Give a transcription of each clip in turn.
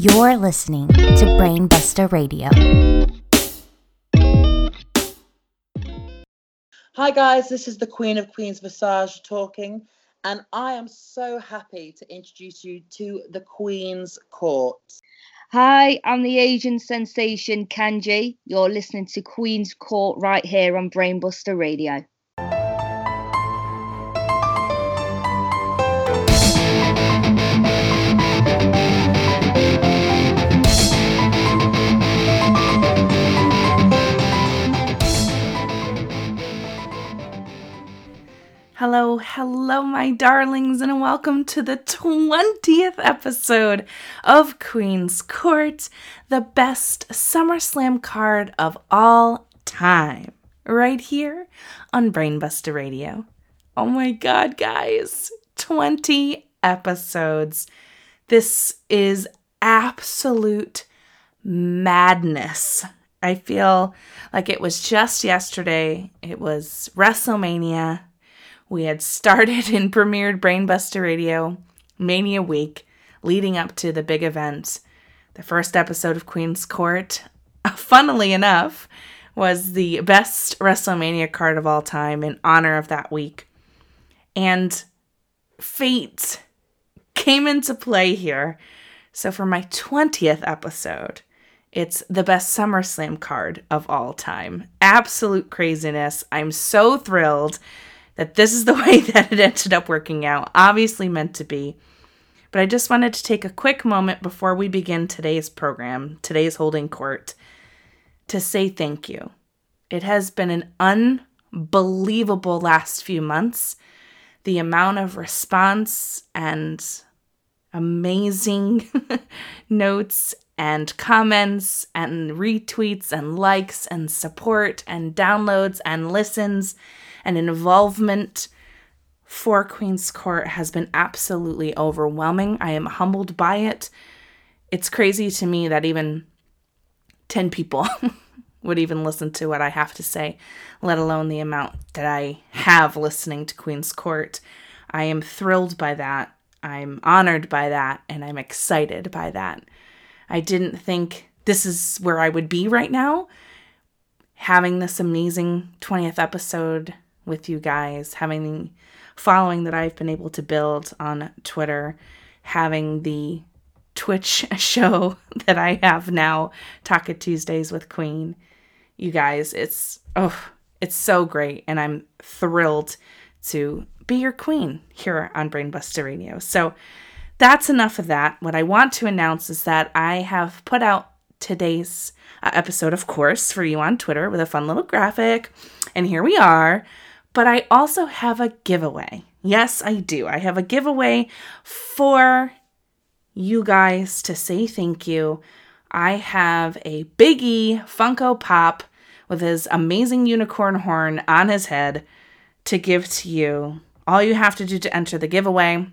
You're listening to Brainbuster Radio. Hi, guys, this is the Queen of Queens Visage talking, and I am so happy to introduce you to the Queen's Court. Hi, I'm the Asian sensation Kanji. You're listening to Queen's Court right here on Brainbuster Radio. Hello, hello, my darlings, and welcome to the 20th episode of Queen's Court, the best SummerSlam card of all time, right here on Brainbuster Radio. Oh my god, guys, 20 episodes. This is absolute madness. I feel like it was just yesterday. It was WrestleMania we had started and premiered Brainbuster Radio Mania Week leading up to the big event. The first episode of Queen's Court, funnily enough, was the best WrestleMania card of all time in honor of that week. And fate came into play here. So for my 20th episode, it's the best SummerSlam card of all time. Absolute craziness. I'm so thrilled that this is the way that it ended up working out. Obviously meant to be. But I just wanted to take a quick moment before we begin today's program, today's holding court, to say thank you. It has been an unbelievable last few months. The amount of response and amazing notes and comments and retweets and likes and support and downloads and listens and involvement for Queen's Court has been absolutely overwhelming. I am humbled by it. It's crazy to me that even 10 people would even listen to what I have to say, let alone the amount that I have listening to Queen's Court. I am thrilled by that. I'm honored by that, and I'm excited by that. I didn't think this is where I would be right now, having this amazing 20th episode with you guys, having the following that I've been able to build on Twitter, having the Twitch show that I have now, Taka Tuesdays with Queen. You guys, it's oh, it's so great and I'm thrilled to be your queen here on Brainbuster Radio. So that's enough of that. What I want to announce is that I have put out today's uh, episode, of course, for you on Twitter with a fun little graphic. And here we are. But I also have a giveaway. Yes, I do. I have a giveaway for you guys to say thank you. I have a Biggie Funko Pop with his amazing unicorn horn on his head to give to you. All you have to do to enter the giveaway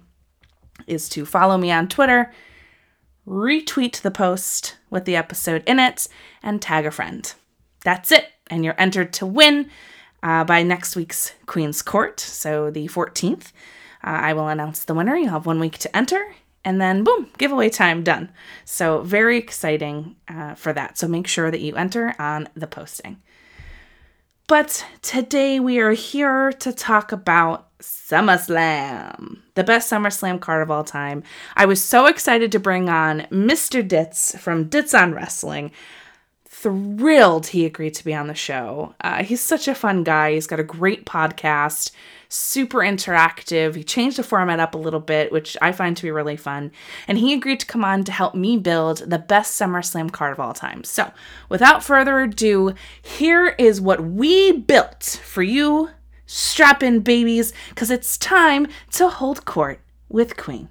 is to follow me on Twitter, retweet the post with the episode in it, and tag a friend. That's it. And you're entered to win uh, by next week's Queen's Court, so the 14th. Uh, I will announce the winner. You'll have one week to enter, and then boom, giveaway time done. So, very exciting uh, for that. So, make sure that you enter on the posting. But today we are here to talk about SummerSlam, the best SummerSlam card of all time. I was so excited to bring on Mr. Ditz from Ditz on Wrestling thrilled he agreed to be on the show. Uh, he's such a fun guy. He's got a great podcast, super interactive. He changed the format up a little bit, which I find to be really fun. And he agreed to come on to help me build the best SummerSlam card of all time. So, without further ado, here is what we built for you. Strap in, babies, because it's time to hold court with Queen.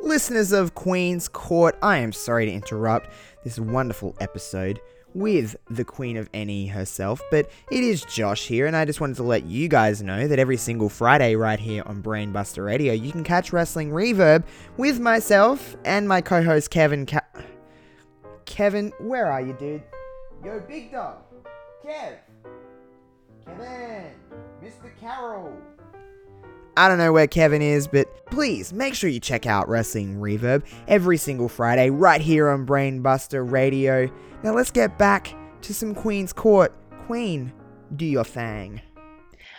Listeners of Queen's Court, I am sorry to interrupt this wonderful episode with the Queen of Any herself, but it is Josh here, and I just wanted to let you guys know that every single Friday, right here on Brainbuster Radio, you can catch Wrestling Reverb with myself and my co host Kevin. Kevin, where are you, dude? Yo, Big Dog! Kev! Kevin! Mr. Carroll! I don't know where Kevin is, but please make sure you check out Wrestling Reverb every single Friday right here on Brainbuster Radio. Now let's get back to some Queen's Court. Queen, do your thing.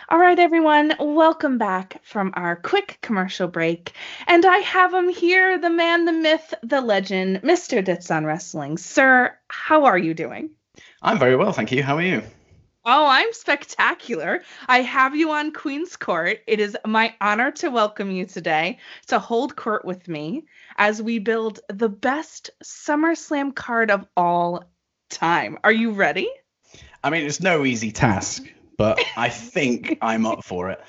All right, everyone, welcome back from our quick commercial break. And I have him here, the man, the myth, the legend, Mr. Dits on Wrestling. Sir, how are you doing? I'm very well, thank you. How are you? Oh, I'm spectacular. I have you on Queen's Court. It is my honor to welcome you today to hold court with me as we build the best SummerSlam card of all time. Are you ready? I mean, it's no easy task, but I think I'm up for it.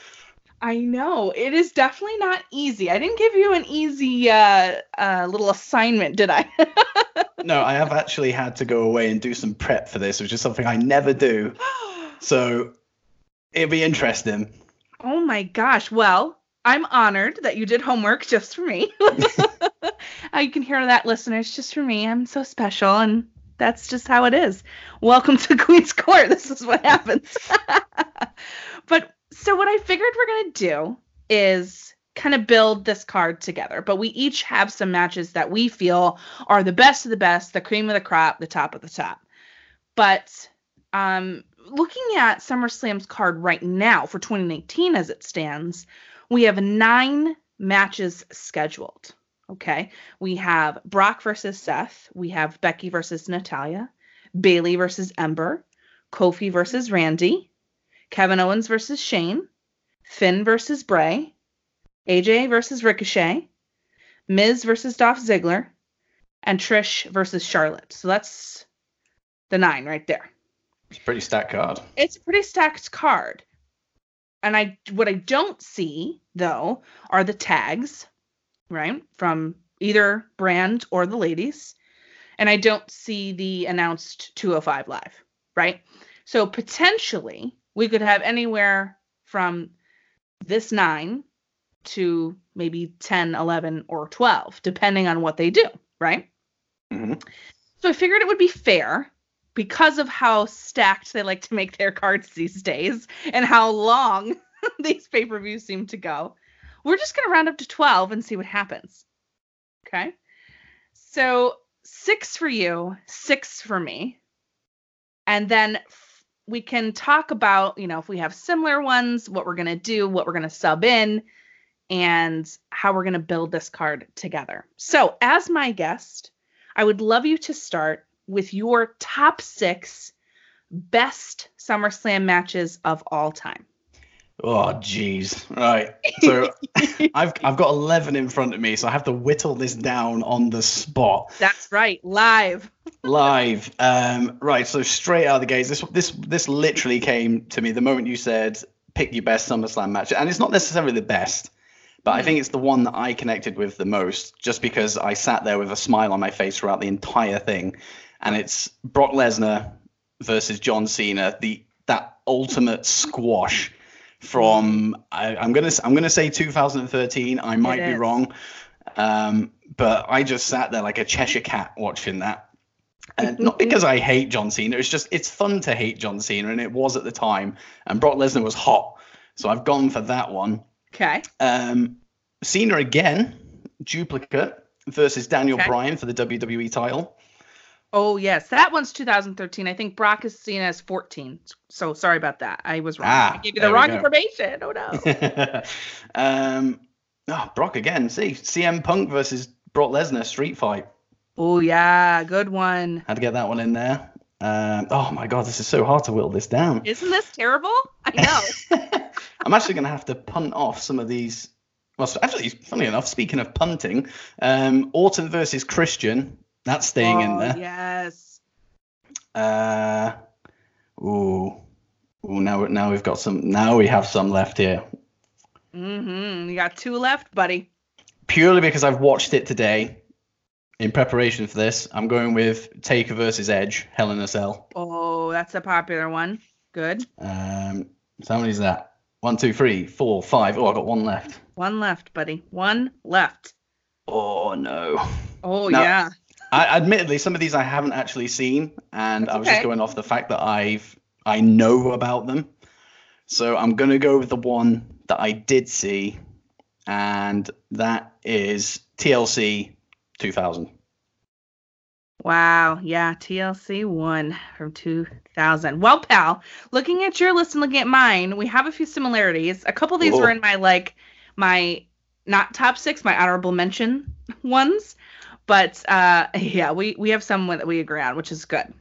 I know it is definitely not easy. I didn't give you an easy uh, uh, little assignment, did I? no, I have actually had to go away and do some prep for this, which is something I never do. So it'll be interesting. Oh my gosh. Well, I'm honored that you did homework just for me. you can hear that, listeners, just for me. I'm so special, and that's just how it is. Welcome to Queen's Court. This is what happens. but so, what I figured we're going to do is kind of build this card together, but we each have some matches that we feel are the best of the best, the cream of the crop, the top of the top. But um, looking at SummerSlam's card right now for 2019 as it stands, we have nine matches scheduled. Okay. We have Brock versus Seth. We have Becky versus Natalya, Bayley versus Ember, Kofi versus Randy, Kevin Owens versus Shane, Finn versus Bray, AJ versus Ricochet, Miz versus Dolph Ziggler, and Trish versus Charlotte. So that's the nine right there. It's a pretty stacked card. It's a pretty stacked card. And I what I don't see though are the tags, right? From either brand or the ladies. And I don't see the announced 205 live, right? So potentially we could have anywhere from this 9 to maybe 10, 11 or 12 depending on what they do, right? Mm-hmm. So I figured it would be fair because of how stacked they like to make their cards these days and how long these pay per views seem to go, we're just going to round up to 12 and see what happens. Okay. So six for you, six for me. And then we can talk about, you know, if we have similar ones, what we're going to do, what we're going to sub in, and how we're going to build this card together. So, as my guest, I would love you to start with your top six best SummerSlam matches of all time. Oh, jeez. Right. So I've I've got eleven in front of me, so I have to whittle this down on the spot. That's right, live. Live. Um, right. So straight out of the gates, this this this literally came to me the moment you said pick your best SummerSlam match, and it's not necessarily the best. But I think it's the one that I connected with the most, just because I sat there with a smile on my face throughout the entire thing, and it's Brock Lesnar versus John Cena, the that ultimate squash from I, am gonna I'm gonna say 2013. I might be wrong, um, but I just sat there like a Cheshire cat watching that. And not because I hate John Cena, it's just it's fun to hate John Cena, and it was at the time. And Brock Lesnar was hot, so I've gone for that one. Okay. Um, Cena again, duplicate versus Daniel Okay. Bryan for the WWE title. Oh yes, that one's 2013. I think Brock is seen as 14. So sorry about that. I was wrong. Ah, I gave you the wrong information. Oh no. um, oh, Brock again. See, CM Punk versus Brock Lesnar street fight. Oh yeah, good one. Had to get that one in there. Um, oh my god, this is so hard to whittle this down. Isn't this terrible? I know. I'm actually going to have to punt off some of these. Well, actually, funny enough, speaking of punting, um, Orton versus Christian, that's staying in Oh, there. Yes. Uh, ooh, ooh. Now, now we've got some. Now we have some left here. Mm-hmm. You got two left, buddy. Purely because I've watched it today. In preparation for this, I'm going with Taker versus Edge, Hell in a Cell. Oh, that's a popular one. Good. Um, so how many is that? One, two, three, four, five. Oh, I got one left. One left, buddy. One left. Oh no. Oh No. yeah. I, admittedly, some of these I haven't actually seen, and That's I was just going off the fact that I've I know about them. So I'm gonna go with the one that I did see, and that is TLC 2000. Wow. Yeah. TLC one from 2000. Well, pal, looking at your list and looking at mine, we have a few similarities. A couple of these Cool. were in my like my not top six, my honorable mention ones. But uh, yeah, we we have some that we agree on, which is good.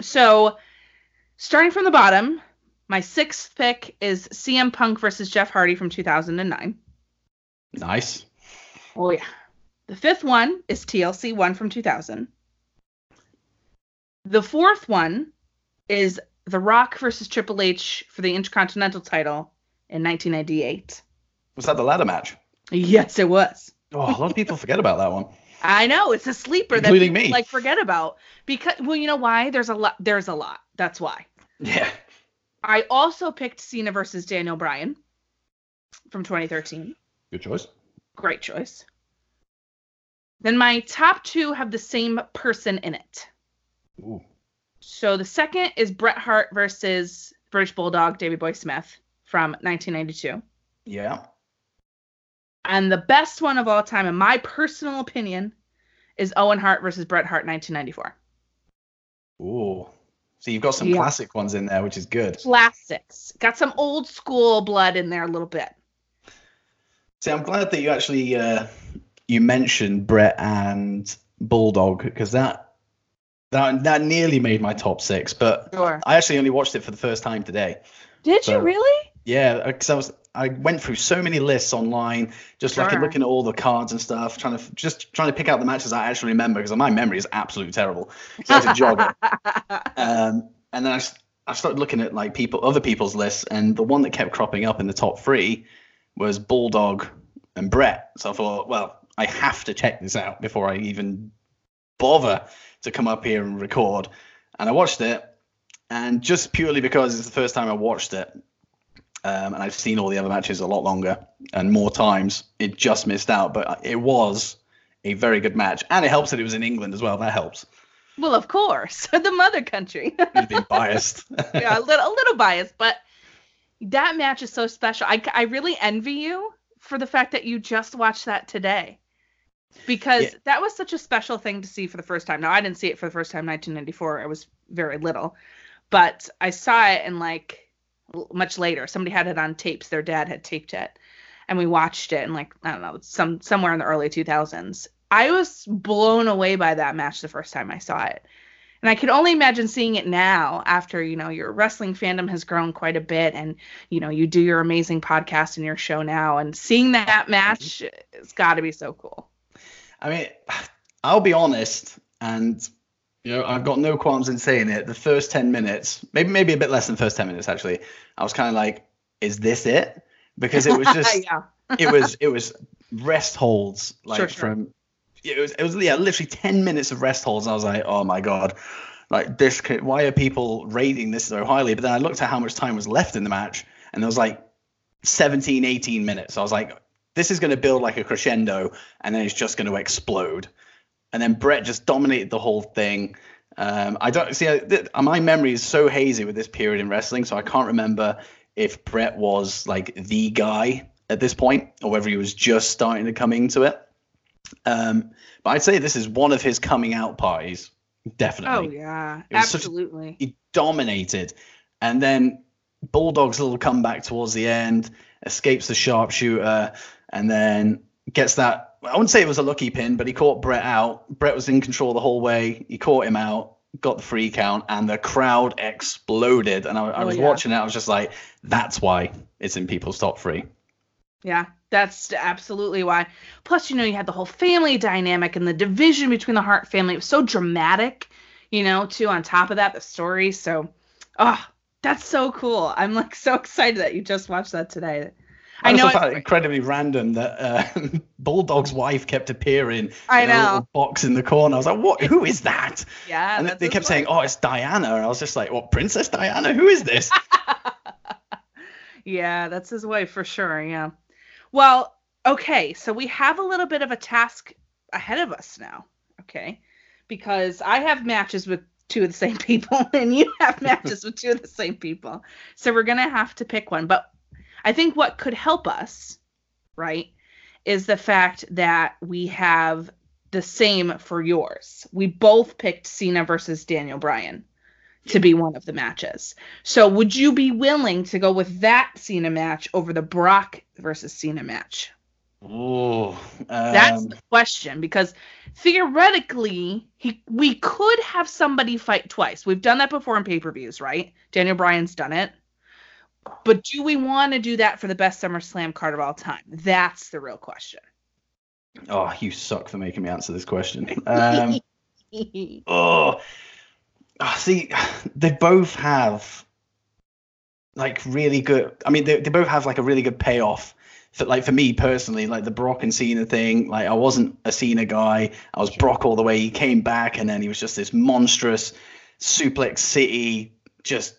So starting from the bottom, my sixth pick is CM Punk versus Jeff Hardy from 2009. Nice. Oh yeah. The fifth one is TLC one from 2000. The fourth one is The Rock versus Triple H for the Intercontinental title in 1998. Was that the ladder match? Yes, it was. Oh, a lot of people forget about that one. I know it's a sleeper that people, me. like forget about because well, you know why? There's a lot. There's a lot. That's why. Yeah. I also picked Cena versus Daniel Bryan from 2013. Good choice. Great choice. Then my top two have the same person in it. Ooh. So the second is Bret Hart versus British Bulldog Davey Boy Smith from 1992. Yeah. And the best one of all time, in my personal opinion, is Owen Hart versus Bret Hart 1994. Ooh. So you've got some Yeah. classic ones in there, which is good. Classics. Got some old school blood in there a little bit. See, I'm glad that you actually uh, you mentioned Bret and Bulldog because that that that nearly made my top six, but Sure. I actually only watched it for the first time today. Did So- you really? Yeah, because I was I went through so many lists online, just like looking at all the cards and stuff, trying to just trying to pick out the matches I actually remember because my memory is absolutely terrible. So I had to jog. Um, and then I, I started looking at like people, other people's lists, and the one that kept cropping up in the top three was Bulldog and Bret. So I thought, well, I have to check this out before I even bother to come up here and record. And I watched it, and just purely because it's the first time I watched it, um, and I've seen all the other matches a lot longer and more times, it just missed out. But it was a very good match, and it helps that it was in England as well. That helps. well, of course. the mother country. He's being biased. yeah, a little, a little biased, but that match is so special. I, I really envy you for the fact that you just watched that today. Because Yeah. that was such a special thing to see for the first time. Now, I didn't see it for the first time 1994. I was very little. But I saw it in like much later. Somebody had it on tapes. Their dad had taped it. And we watched it in like, I don't know, some somewhere in the early 2000s. I was blown away by that match the first time I saw it. And I can only imagine seeing it now after, you know, your wrestling fandom has grown quite a bit and, you know, you do your amazing podcast and your show now and seeing that match it's got to be so cool. I mean, I'll be honest, and you know, I've got no qualms in saying it. The first ten minutes, maybe maybe a bit less than the first ten minutes actually, I was kind of like, "Is this it?" Because it was just, yeah. it was, it was rest holds like Sure, sure. from, it was, it was yeah, literally ten minutes of rest holds. And I was like, "Oh my god." Like this, could- why are people rating this so highly? But then I looked at how much time was left in the match, and there was like 17, 18 minutes. I was like, this is going to build like a crescendo, and then it's just going to explode. And then Bret just dominated the whole thing. Um, I don't see. I, th- my memory is so hazy with this period in wrestling, so I can't remember if Bret was like the guy at this point, or whether he was just starting to come into it. Um, but I'd say this is one of his coming out parties, definitely. Oh yeah. Was such Absolutely. he dominated. And then Bulldog's little comeback towards the end, escapes the sharpshooter, and then gets that. I wouldn't say it was a lucky pin, but he caught Bret out. Bret was in control the whole way. He caught him out, got the free count, and the crowd exploded. And I, I Oh, was yeah. watching it. I was just like, that's why it's in people's top three. Yeah, that's absolutely why. Plus, you know, you had the whole family dynamic and the division between the Hart family. It was so dramatic, you know, too, on top of that, the story. So, oh, that's so cool. I'm like so excited that you just watched that today. I also know. found it It's, incredibly random that uh, Bulldog's wife kept appearing I in a little box in the corner. I was like, what? Who is that? Yeah. and they kept saying, "Oh, it's Diana," and I was just like, "What, Princess Diana? Who is this?" yeah, that's his wife for sure. Yeah. Well, okay. So we have a little bit of a task ahead of us now. Okay. Because I have matches with two of the same people, and you have matches with two of the same people. So we're gonna have to pick one. But I think what could help us, right, is the fact that we have the same for yours. We both picked Cena versus Daniel Bryan to be one of the matches. So would you be willing to go with that Cena match over the Brock versus Cena match? Ooh, That's um, the question because theoretically, he we could have somebody fight twice. We've done that before in pay-per-views, right? Daniel Bryan's done it. But do we want to do that for the best SummerSlam card of all time? That's the real question. oh, you suck for making me answer this question. Um, oh, Ah, see, they both have like really good. I mean, they they both have like a really good payoff. For, like for me personally, like the Brock and Cena thing, like I wasn't a Cena guy. I was Brock all the way. He came back, and then he was just this monstrous suplex city, just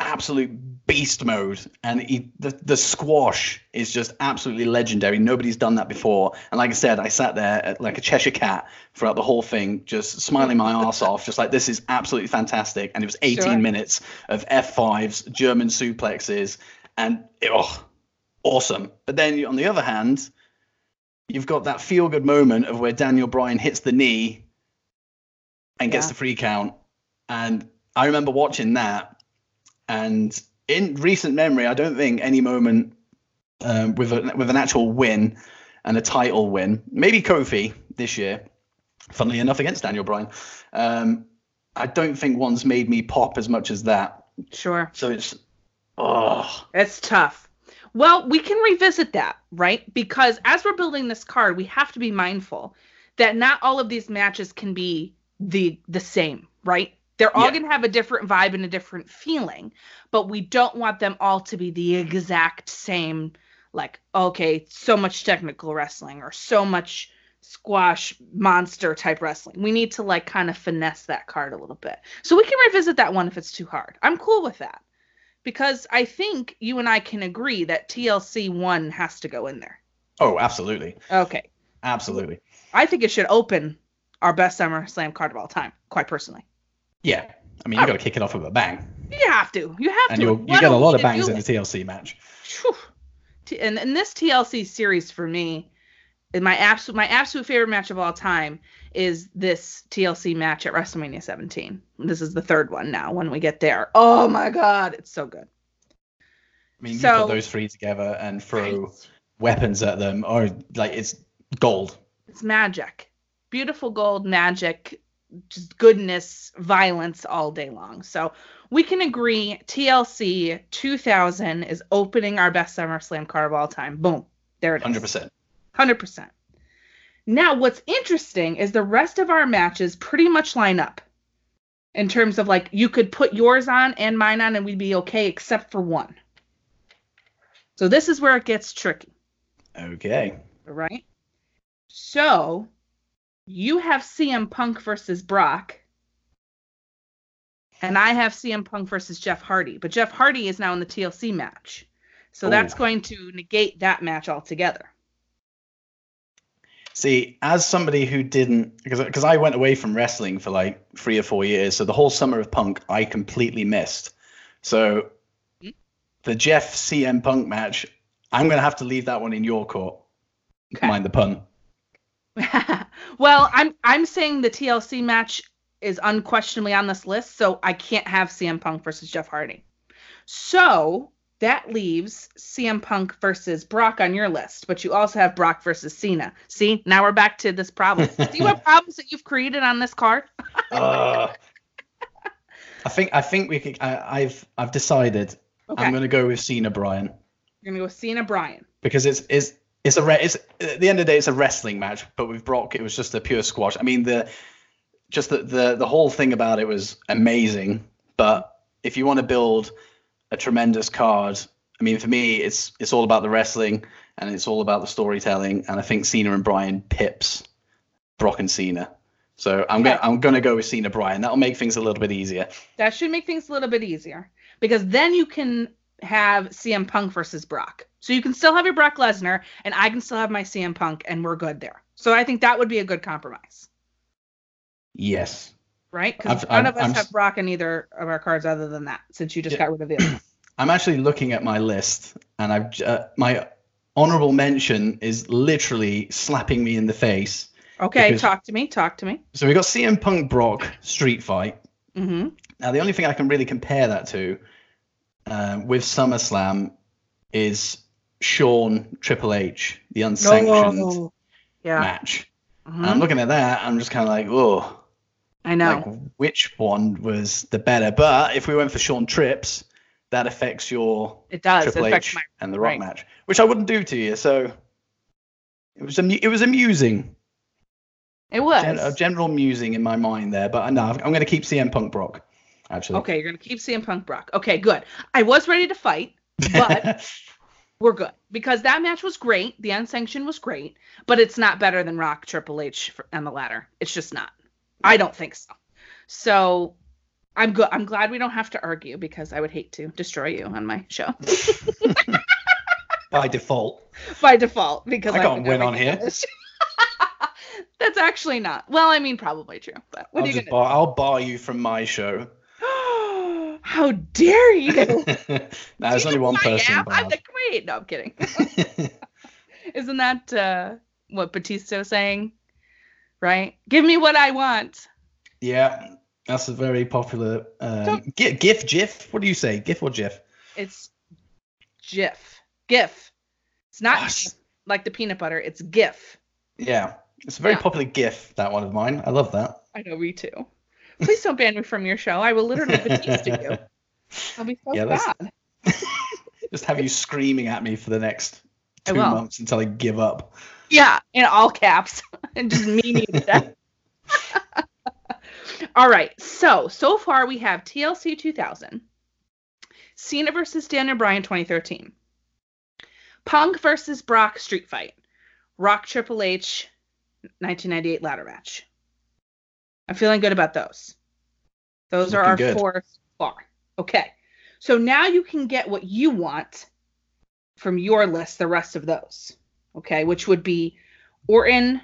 absolute beast mode. And he, the the squash is just absolutely legendary. Nobody's done that before. And like I said, I sat there at, like a Cheshire cat throughout the whole thing, just smiling my ass off, just like this is absolutely fantastic. And it was 18 Sure. minutes of F5s, German suplexes, and oh, awesome. But then on the other hand, you've got that feel good moment of where Daniel Bryan hits the knee and gets the free count. And I remember watching that. And in recent memory, I don't think any moment um, with a, with an actual win and a title win, maybe Kofi this year, funnily enough against Daniel Bryan. Um, I don't think one's made me pop as much as that. Sure. So it's oh It's tough. Well, we can revisit that, right? Because as we're building this card, we have to be mindful that not all of these matches can be the the same, right? They're all Yeah. going to have a different vibe and a different feeling, but we don't want them all to be the exact same like okay, so much technical wrestling or so much squash monster type wrestling. We need to like kind of finesse that card a little bit. So we can revisit that one if it's too hard. I'm cool with that because I think you and I can agree that TLC one has to go in there. oh absolutely Okay. absolutely I think it should open our best SummerSlam card of all time, quite personally. Yeah. I mean you got to kick it off with a bang, You have to. You have and to. And What you get a lot of bangs in the TLC match. And, and this TLC series for me, is my absolute my absolute favorite match of all time is this TLC match at WrestleMania 17. This is the third one now. When we get there, oh my god, it's so good. I mean, you put those three together and throw Right. weapons at them, or like it's gold. It's magic. Beautiful gold magic, just goodness, violence all day long. So we can agree TLC 2000 is opening our best SummerSlam card of all time. Boom. There it is. Hundred percent. 100%. Now, what's interesting is the rest of our matches pretty much line up in terms of like you could put yours on and mine on and we'd be okay except for one. So this is where it gets tricky. Okay. right? So you have CM Punk versus Brock, and I have CM Punk versus Jeff Hardy. But Jeff Hardy is now in the TLC match, so that's going to negate that match altogether. See, as somebody who didn't, because because I went away from wrestling for like three or four years, so the whole summer of Punk I completely missed. So Hmm. the Jeff CM Punk match, I'm gonna have to leave that one in your court. Okay. Mind the pun. well, I'm I'm saying the TLC match is unquestionably on this list, so I can't have CM Punk versus Jeff Hardy. So that leaves CM Punk versus Brock on your list, but you also have Brock versus Cena. See, now we're back to this problem. See what problems that you've created on this card? Uh, I think I think we could. I, I've I've decided Okay, I'm gonna go with Cena Bryan. you're gonna go with Cena Bryan. because it's it's it's a re- it's at the end of the day it's a wrestling match, but with Brock it was just a pure squash. I mean the just the the, the whole thing about it was amazing. But if you want to build a tremendous card, I mean for me it's it's all about the wrestling and it's all about the storytelling. And I think Cena and Bryan pips Brock and Cena. So I'm gonna I'm gonna go with Cena Bryan. That'll make things a little bit easier. That should make things a little bit easier because then you can have CM Punk versus Brock. So you can still have your Brock Lesnar, and I can still have my CM Punk, and we're good there. So I think that would be a good compromise. Yes. right? Because none of us I'm- have Brock in either of our cards other than that, since you just Yeah. got rid of the other one. I'm actually looking at my list, and I've uh, my honorable mention is literally slapping me in the face. Okay, Because- talk to me. Talk to me. So we got CM Punk Brock Street Fight. Mm-hmm. Now the only thing I can really compare that to uh, with SummerSlam is Shawn Triple H, the unsanctioned Yeah. match. Mhm. And I'm looking at that, I'm just kind of like, oh, I know. like which one was the better? But if we went for Shawn Trips, that affects your it does. Triple it affects H my. and the Rock right. match, which I wouldn't do to you. So it was amu- it was amusing, It was. Gen- a general musing in my mind there. But no, I'm going to keep CM Punk Brock. Actually, Okay, you're gonna keep CM Punk Brock. Okay, good. I was ready to fight, but we're good because that match was great. The unsanctioned was great, but it's not better than Rock Triple H and the ladder. It's just not. I don't think so. So I'm good. I'm glad we don't have to argue because I would hate to destroy you on my show by default, by default because I can't win on here. That's actually not. Well, I mean, probably true. But what I'll are you gonna? bar, I'll bar you from my show. How dare you? no, there's only one person? I'm the queen. No, I'm kidding. Isn't that uh, what Batista was saying? Right? Give me what I want. yeah, that's a very popular um, GIF, GIF, GIF. What do you say, GIF or GIF? It's GIF. GIF. It's not Gosh. Like the peanut butter. It's GIF. Yeah, it's a very Yeah. popular GIF. That one of mine. I love that. I know, me too. Please don't ban me from your show. I will literally Batista you. I'll be so Yeah, bad. Just have you screaming at me for the next two months until I give up. Yeah, in all caps and just meaning to death. all right. So, so far we have TLC 2000, Cena versus Daniel Bryan 2013, Punk versus Brock Street Fight, Rock Triple H 1998 ladder match. I'm feeling good about those. Those are our good. four. Okay. So now you can get what you want from your list, the rest of those. Okay, which would be Orton,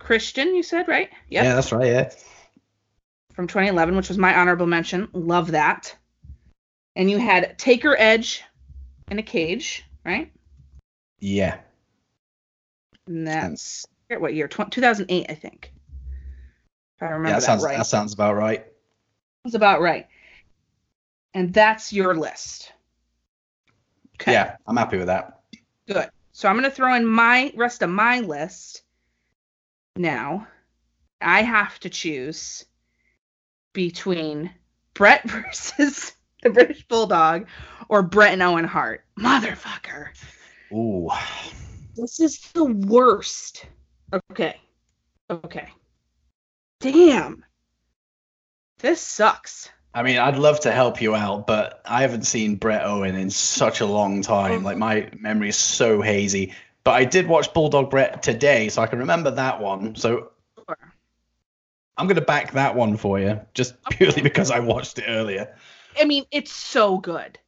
Christian, you said, right? Yep. Yeah, that's right. Yeah. From 2011, which was my honorable mention. Love that. And you had Taker Edge in a cage, right? Yeah. And that's what year? Tw- 2008, I think. If I remember Yeah, that that sounds right. that sounds about right. That's about right. And that's your list. Okay. Yeah, I'm happy with that. Good. So I'm going to throw in my rest of my list now. I have to choose between Bret versus the British Bulldog or Bret and Owen Hart. Motherfucker. Ooh. This is the worst. Okay. Okay. Damn. This sucks. I mean, I'd love to help you out, but I haven't seen Bret Owen in such a long time. Like my memory is so hazy. But I did watch Bulldog Bret today, so I can remember that one. So I'm gonna back that one for you, just purely because I watched it earlier. I mean, it's so good.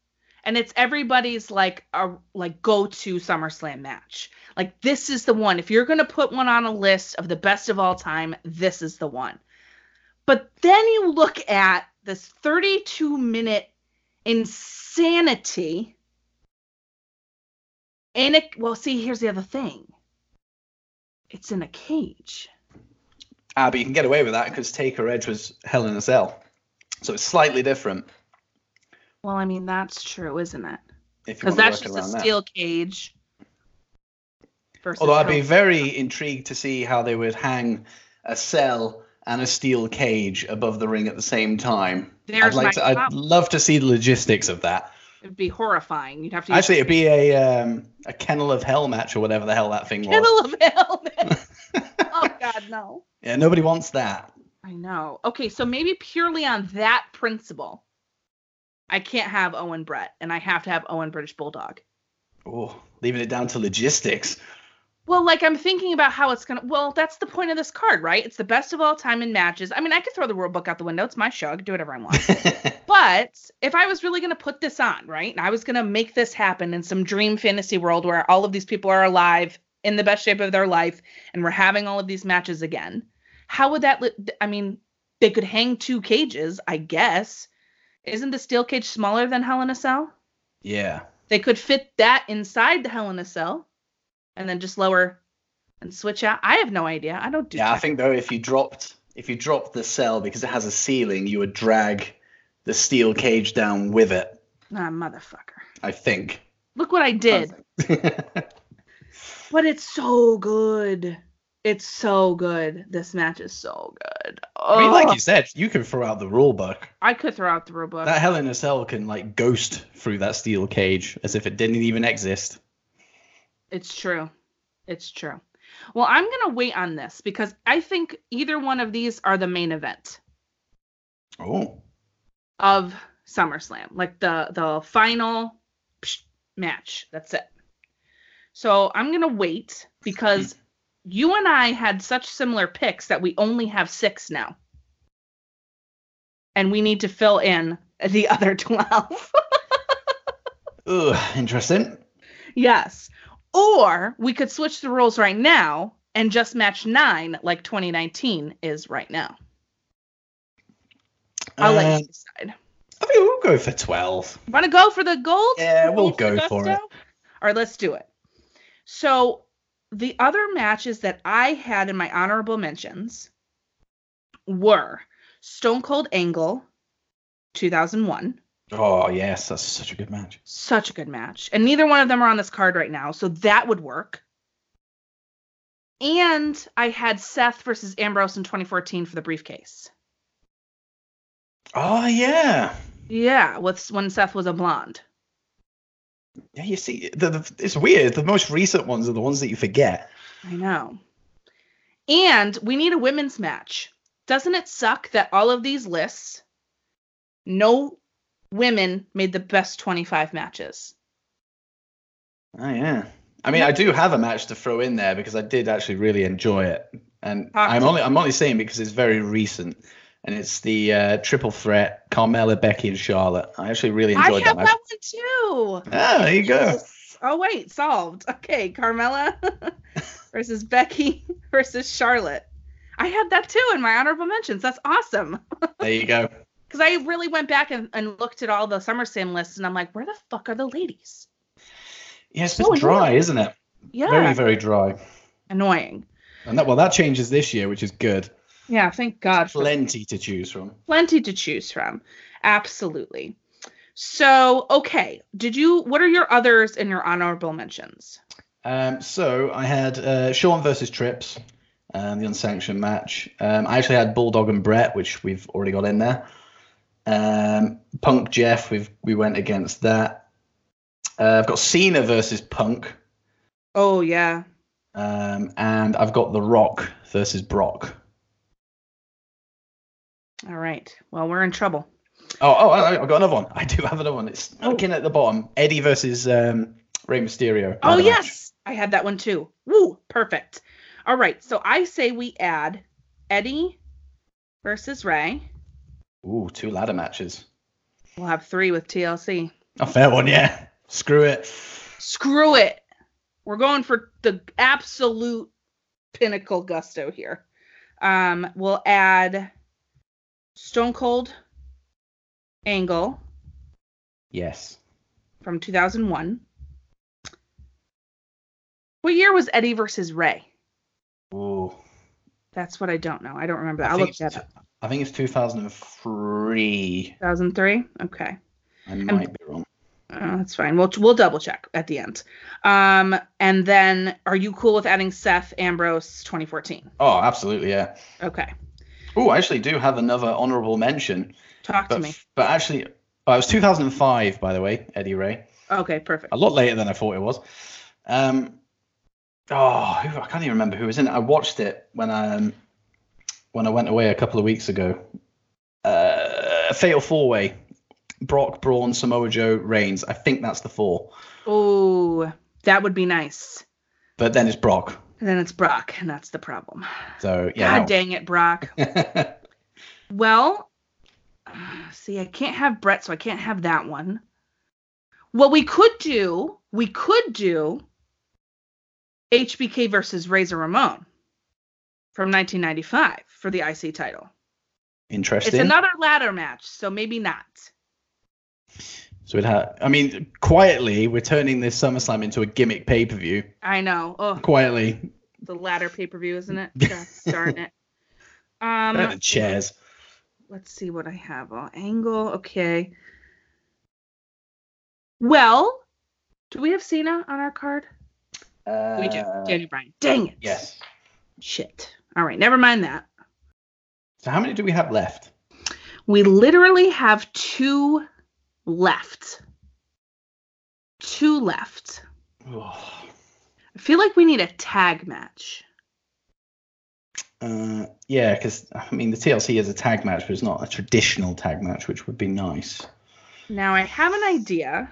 And it's everybody's like a like go-to SummerSlam match. Like this is the one. If you're gonna put one on a list of the best of all time, this is the one. But then you look at this 32 minute insanity. And it well, see, here's the other thing. It's in a cage. Ah, but you can get away with that because Taker Edge was Hell in a Cell, so it's slightly different. Well, I mean, that's true, isn't it? Because that's just a around that. steel cage. Although I'd be very intrigued to see how they would hang a cell and a steel cage above the ring at the same time. There's I'd like to. I'd love to see the logistics of that. It'd be horrifying. You'd have to Actually, it'd be a um, a kennel of hell match or whatever the hell that thing was. Kennel of Hell. oh God, no. Yeah, nobody wants that. I know. Okay, so maybe purely on that principle, I can't have Owen Brett, and I have to have Owen British Bulldog. Oh, leaving it down to logistics. Well, like I'm thinking about how it's gonna. Well, that's the point of this card, right? It's the best of all time in matches. I mean, I could throw the rule book out the window. It's my show. I can do whatever I want. But if I was really going to put this on, right, and I was going to make this happen in some dream fantasy world where all of these people are alive in the best shape of their life and we're having all of these matches again, how would that, li- I mean, they could hang two cages, I guess. Isn't the steel cage smaller than Hell in a Cell? Yeah. They could fit that inside the Hell in a Cell and then just lower and switch out. I have no idea. I don't do Yeah, I think though if you dropped if you dropped the cell because it has a ceiling, you would drag the steel cage down with it. Ah, motherfucker. I think. Look what I did. But it's so good. It's so good. This match is so good. Oh, mean, like you said, you can throw out the rule book. I could throw out the rule book. That Hell in a Cell can like ghost through that steel cage as if it didn't even exist. It's true. It's true. Well, I'm going to wait on this because I think either one of these are the main event Oh. of SummerSlam, like the the final match. That's it. So I'm going to wait because hmm. You and I had such similar picks that we only have 6 now. And we need to fill in the other 12. Ugh, interesting. Yes. Or we could switch the rules right now and just match nine like 2019 is right now. I'll let Um, you decide. I think we'll go for 12. Want to go for the gold? Yeah, we'll go for it. All right, let's do it. So the other matches that I had in my honorable mentions were Stone Cold Angle 2001. Oh, yes, that's such a good match. Such a good match. And neither one of them are on this card right now, so that would work. And I had Seth versus Ambrose in 2014 for the briefcase. Oh, yeah. Yeah, with when Seth was a blonde. Yeah, you see, the, the, it's weird. The most recent ones are the ones that you forget. I know. And we need a women's match. Doesn't it suck that all of these lists, no women made the best 25 matches? Oh, yeah. I mean, I do have a match to throw in there because I did actually really enjoy it, and Talk I'm only I'm only saying because it's very recent, and it's the uh, triple threat: Carmella, Becky, and Charlotte. I actually really I enjoyed have that that one too. Ah, there you go. Oh wait, solved. Okay, Carmella versus Becky versus Charlotte. I had that too in my honorable mentions. That's awesome. There you go. Because I really went back and, and looked at all the SummerSlam lists and I'm like, where the fuck are the ladies? Yeah, it's So dry, isn't it? Yeah. Very, very dry. annoying. And that well, that changes this year, which is good. Yeah, thank God Plenty to choose from. plenty to choose from. Absolutely. So, okay. Did you what are your others in your honorable mentions? Um, so I had uh, Shawn versus Trips, um, the unsanctioned match. Um, I actually had Bulldog and Bret, which we've already got in there. Um, Punk Jeff, we've we went against that. Uh, I've got Cena versus Punk, Oh yeah. um, and I've got The Rock versus Brock. All right. Well, we're in trouble. Oh, oh, I, I've got another one. I do have another one. It's Oh. looking at the bottom. Eddie versus um, Rey Mysterio. Oh Ladder match. yes, I had that one too. Woo, perfect. All right, so I say we add Eddie versus Rey. Ooh, two ladder matches. We'll have three with TLC. A fair one, yeah. Screw it. Screw it. We're going for the absolute pinnacle gusto here. Um, we'll add Stone Cold Angle Yes. from 2001. What year was Eddie versus Rey? Ooh. That's what I don't know. I don't remember that. I I'll think look that it's- up. I think it's 2003. 2003? Okay. I might be wrong. Uh, that's fine. We'll we'll double check at the end. Um, and then are you cool with adding Seth Ambrose 2014? Oh, absolutely, yeah. Okay. Oh, I actually do have another honorable mention. Talk to me. but actually, oh, it was 2005, by the way, Eddie Rey. Okay, perfect. A lot later than I thought it was. Um, oh, I can't even remember who was in it. I watched it when I, um, when I went away a couple of weeks ago. Uh, Fatal Four Way. Brock, Braun, Samoa Joe, Reigns. I think that's the four. Oh, that would be nice. But then it's Brock. And then it's Brock, and that's the problem. So yeah. God dang it, Brock. Well, see, I can't have Bret, so I can't have that one. What we could do, we could do HBK versus Razor Ramon from 1995 for the IC title. Interesting. It's another ladder match, so maybe not. So it had. I mean, quietly, we're turning this SummerSlam into a gimmick pay per view. I know. Oh, Quietly, the ladder pay per view, isn't it? God darn it. Um, chairs. let's see what I have. Oh, angle. Okay. Well, do we have Cena on our card? we do. Uh, Daniel Bryan. Dang it. Yes. Shit. All right. Never mind that. So how many do we have left? We literally have two left. Two left. I feel like we need a tag match. Uh, yeah, because I mean the TLC is a tag match, but it's not a traditional tag match, which would be nice. Now I have an idea,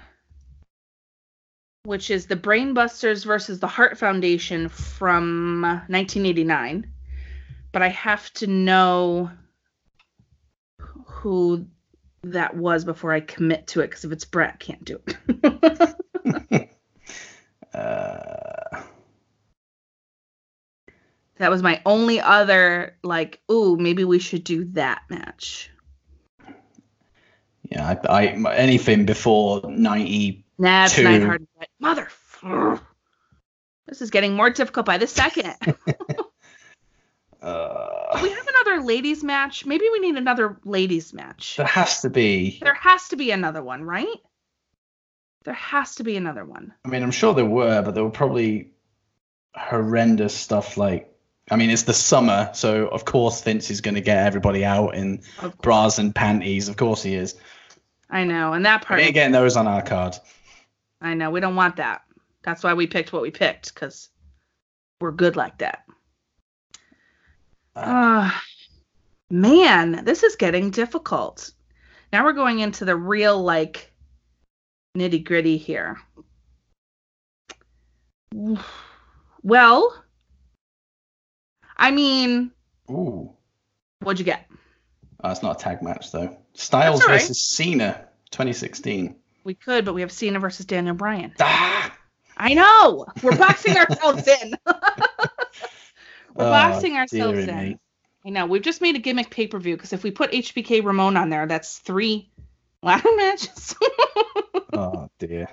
which is the Brainbusters versus the Hart Foundation from 1989. But I have to know who that was before I commit to it, because if it's Bret, I can't do it. Uh, that was my only other like, ooh, maybe we should do that match. yeah, I, I anything before ninety. Nah, it's and Bret. Mother. This is getting more difficult by the second. Uh, we have another ladies match. Maybe we need another ladies match. there has to be. There has to be another one, right? There has to be another one. I mean, I'm sure there were, but there were probably horrendous stuff like. I mean, it's the summer, so of course Vince is going to get everybody out in bras and panties. Of course he is. I know, and that We part. ain't getting those on our card. I know we don't want that. That's why we picked what we picked because we're good like that. Uh, man, this is getting difficult. Now we're going into the real like nitty gritty here. Well, I mean, ooh. what'd you get? Oh, it's not a tag match though. Styles right. versus Cena, 2016. We could, but we have Cena versus Daniel Bryan. Ah! I know. We're boxing ourselves in. We're Oh, ourselves in. me. I know. We've just made a gimmick pay per view because if we put HBK Ramon on there, that's three ladder matches. Oh dear.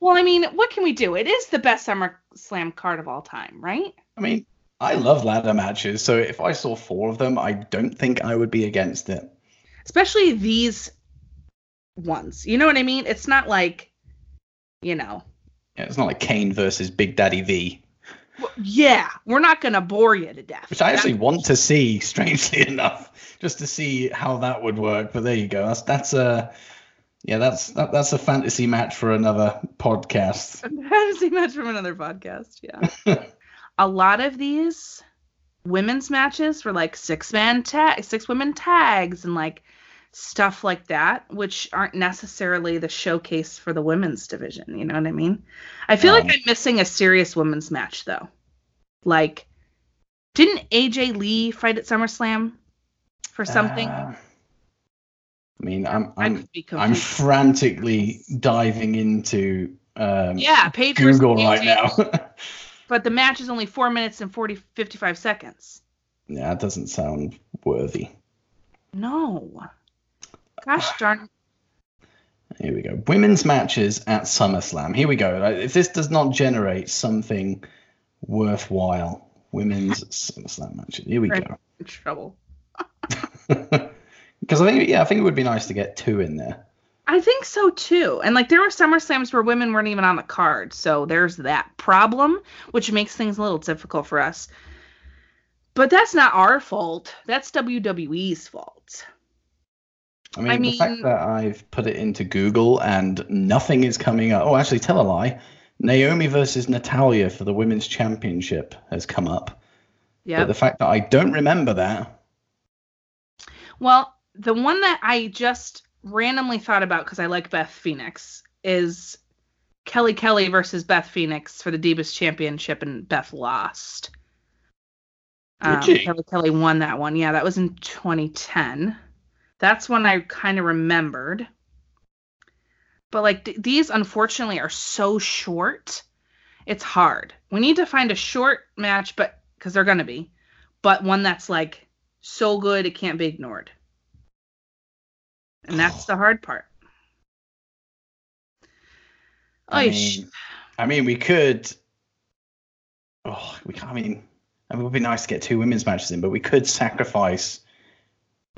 well, I mean, what can we do? It is the best Summer Slam card of all time, right? I mean, I love ladder matches, so if I saw four of them, I don't think I would be against it. Especially these ones. You know what I mean? It's not like, you know, Yeah, it's not like Kane versus Big Daddy V, yeah, we're not going to bore you to death. which I actually That- want to see. Strangely enough, just to see how that would work. But there you go. That's that's a yeah, that's that, that's a fantasy match for another podcast. fantasy match from another podcast. Yeah. a lot of these women's matches were like six man tag, six women tags, and like stuff like that, which aren't necessarily the showcase for the women's division. You know what I mean? I feel Um, like I'm missing a serious women's match though. Like, didn't AJ Lee fight at SummerSlam for something? Uh, I mean, I'm I'm I'm frantically diving into um, yeah, Paige Google right AJ, now. But the match is only four minutes and 40, 55 seconds. yeah, that doesn't sound worthy. No. Gosh darn. Here we go. Women's matches at SummerSlam. Here we go. If this does not generate something worthwhile, women's SummerSlam matches. Here we go. In trouble. Because I think, yeah, I think it would be nice to get two in there. I think so too. And like there were SummerSlams where women weren't even on the card. So there's that problem, which makes things a little difficult for us. But that's not our fault. That's WWE's fault. I mean, I the fact that I've put it into Google and nothing is coming up. Oh, actually, tell a lie. Naomi versus Natalya for the women's championship has come up. Yeah. But the fact that I don't remember that. Well, the one that I just randomly thought about because I like Beth Phoenix is Kelly Kelly versus Beth Phoenix for the Divas Championship, and Beth lost. Um. Kelly Kelly won that one. Yeah, that was in 2010. That's when I kind of remembered. But like th- these, unfortunately, are so short. It's hard. We need to find a short match, but because they're gonna be, but one that's like so good it can't be ignored. And that's the hard part. I mean, I mean, we could. Oh, we can't. I mean, I mean, it would be nice to get two women's matches in, but we could sacrifice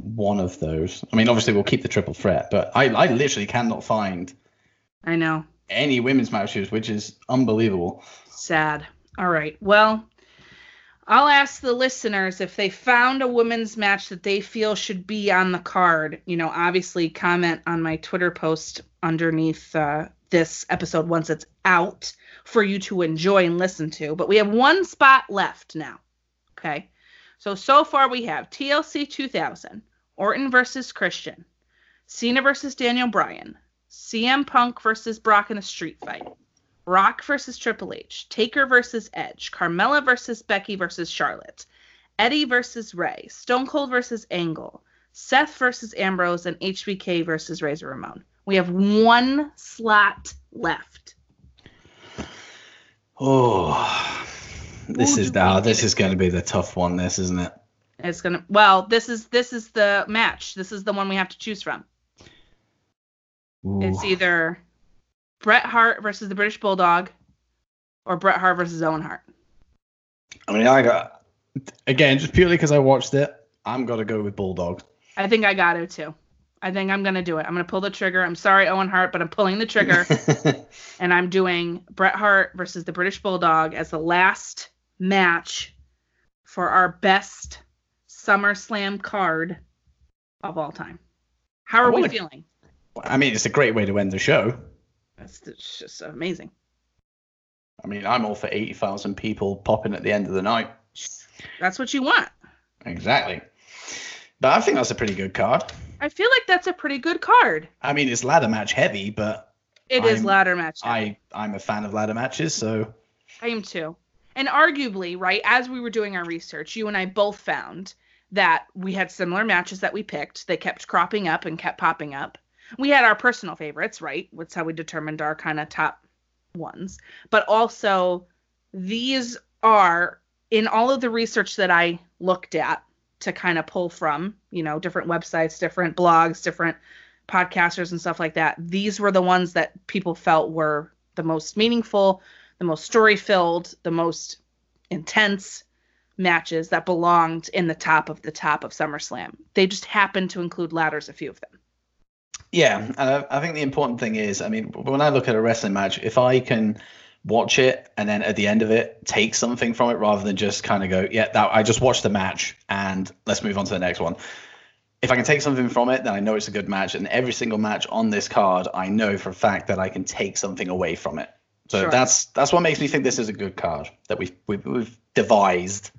one of those. I mean, obviously, we'll keep the triple threat, but I, I literally cannot find I know. any women's matches, which is unbelievable. Sad. All right. Well, I'll ask the listeners if they found a women's match that they feel should be on the card. You know, obviously comment on my Twitter post underneath uh, this episode once it's out for you to enjoy and listen to. But we have one spot left now. Okay. So, so far we have TLC 2000, Orton versus Christian, Cena versus Daniel Bryan, CM Punk versus Brock in a street fight, Rock versus Triple H, Taker versus Edge, Carmella versus Becky versus Charlotte, Eddie versus Rey, Stone Cold versus Angle, Seth versus Ambrose, and HBK versus Razor Ramon. We have one slot left. Oh, this Who is now. This is going to be the tough one. This isn't it? It's gonna well, this is this is the match. This is the one we have to choose from. It's either Bret Hart versus the British Bulldog or Bret Hart versus Owen Hart. I mean, I got again just purely because I watched it. I'm gonna go with Bulldog. I think I got to too. I think I'm gonna do it. I'm gonna pull the trigger. I'm sorry, Owen Hart, but I'm pulling the trigger. and I'm doing Bret Hart versus the British Bulldog as the last match for our best SummerSlam card of all time. How are we feeling? I mean, it's a great way to end the show. That's it's just amazing. I mean, I'm all for eighty thousand people popping at the end of the night. That's what you want. Exactly. But I think that's a pretty good card. I feel like that's a pretty good card. I mean, it's ladder match heavy, but It is I'm- ladder match. I I'm a fan of ladder matches, so I am too. And arguably, right, as we were doing our research, you and I both found that we had similar matches that we picked. They kept cropping up and kept popping up. We had our personal favorites, right? That's how we determined our kind of top ones. But also, these are in all of the research that I looked at to kind of pull from, you know, different websites, different blogs, different podcasters and stuff like that. These were the ones that people felt were the most meaningful, the most story filled, the most intense matches that belonged in the top of the top of SummerSlam. They just happened to include ladders, a few of them. yeah. And I, I think the important thing is, I mean, when I look at a wrestling match, if I can watch it and then at the end of it take something from it rather than just kind of go, yeah, that I just watched the match and let's move on to the next one. If I can take something from it, then I know it's a good match. And every single match on this card, I know for a fact that I can take something away from it. So Sure. that's that's what makes me think this is a good card that we've we've, we've devised.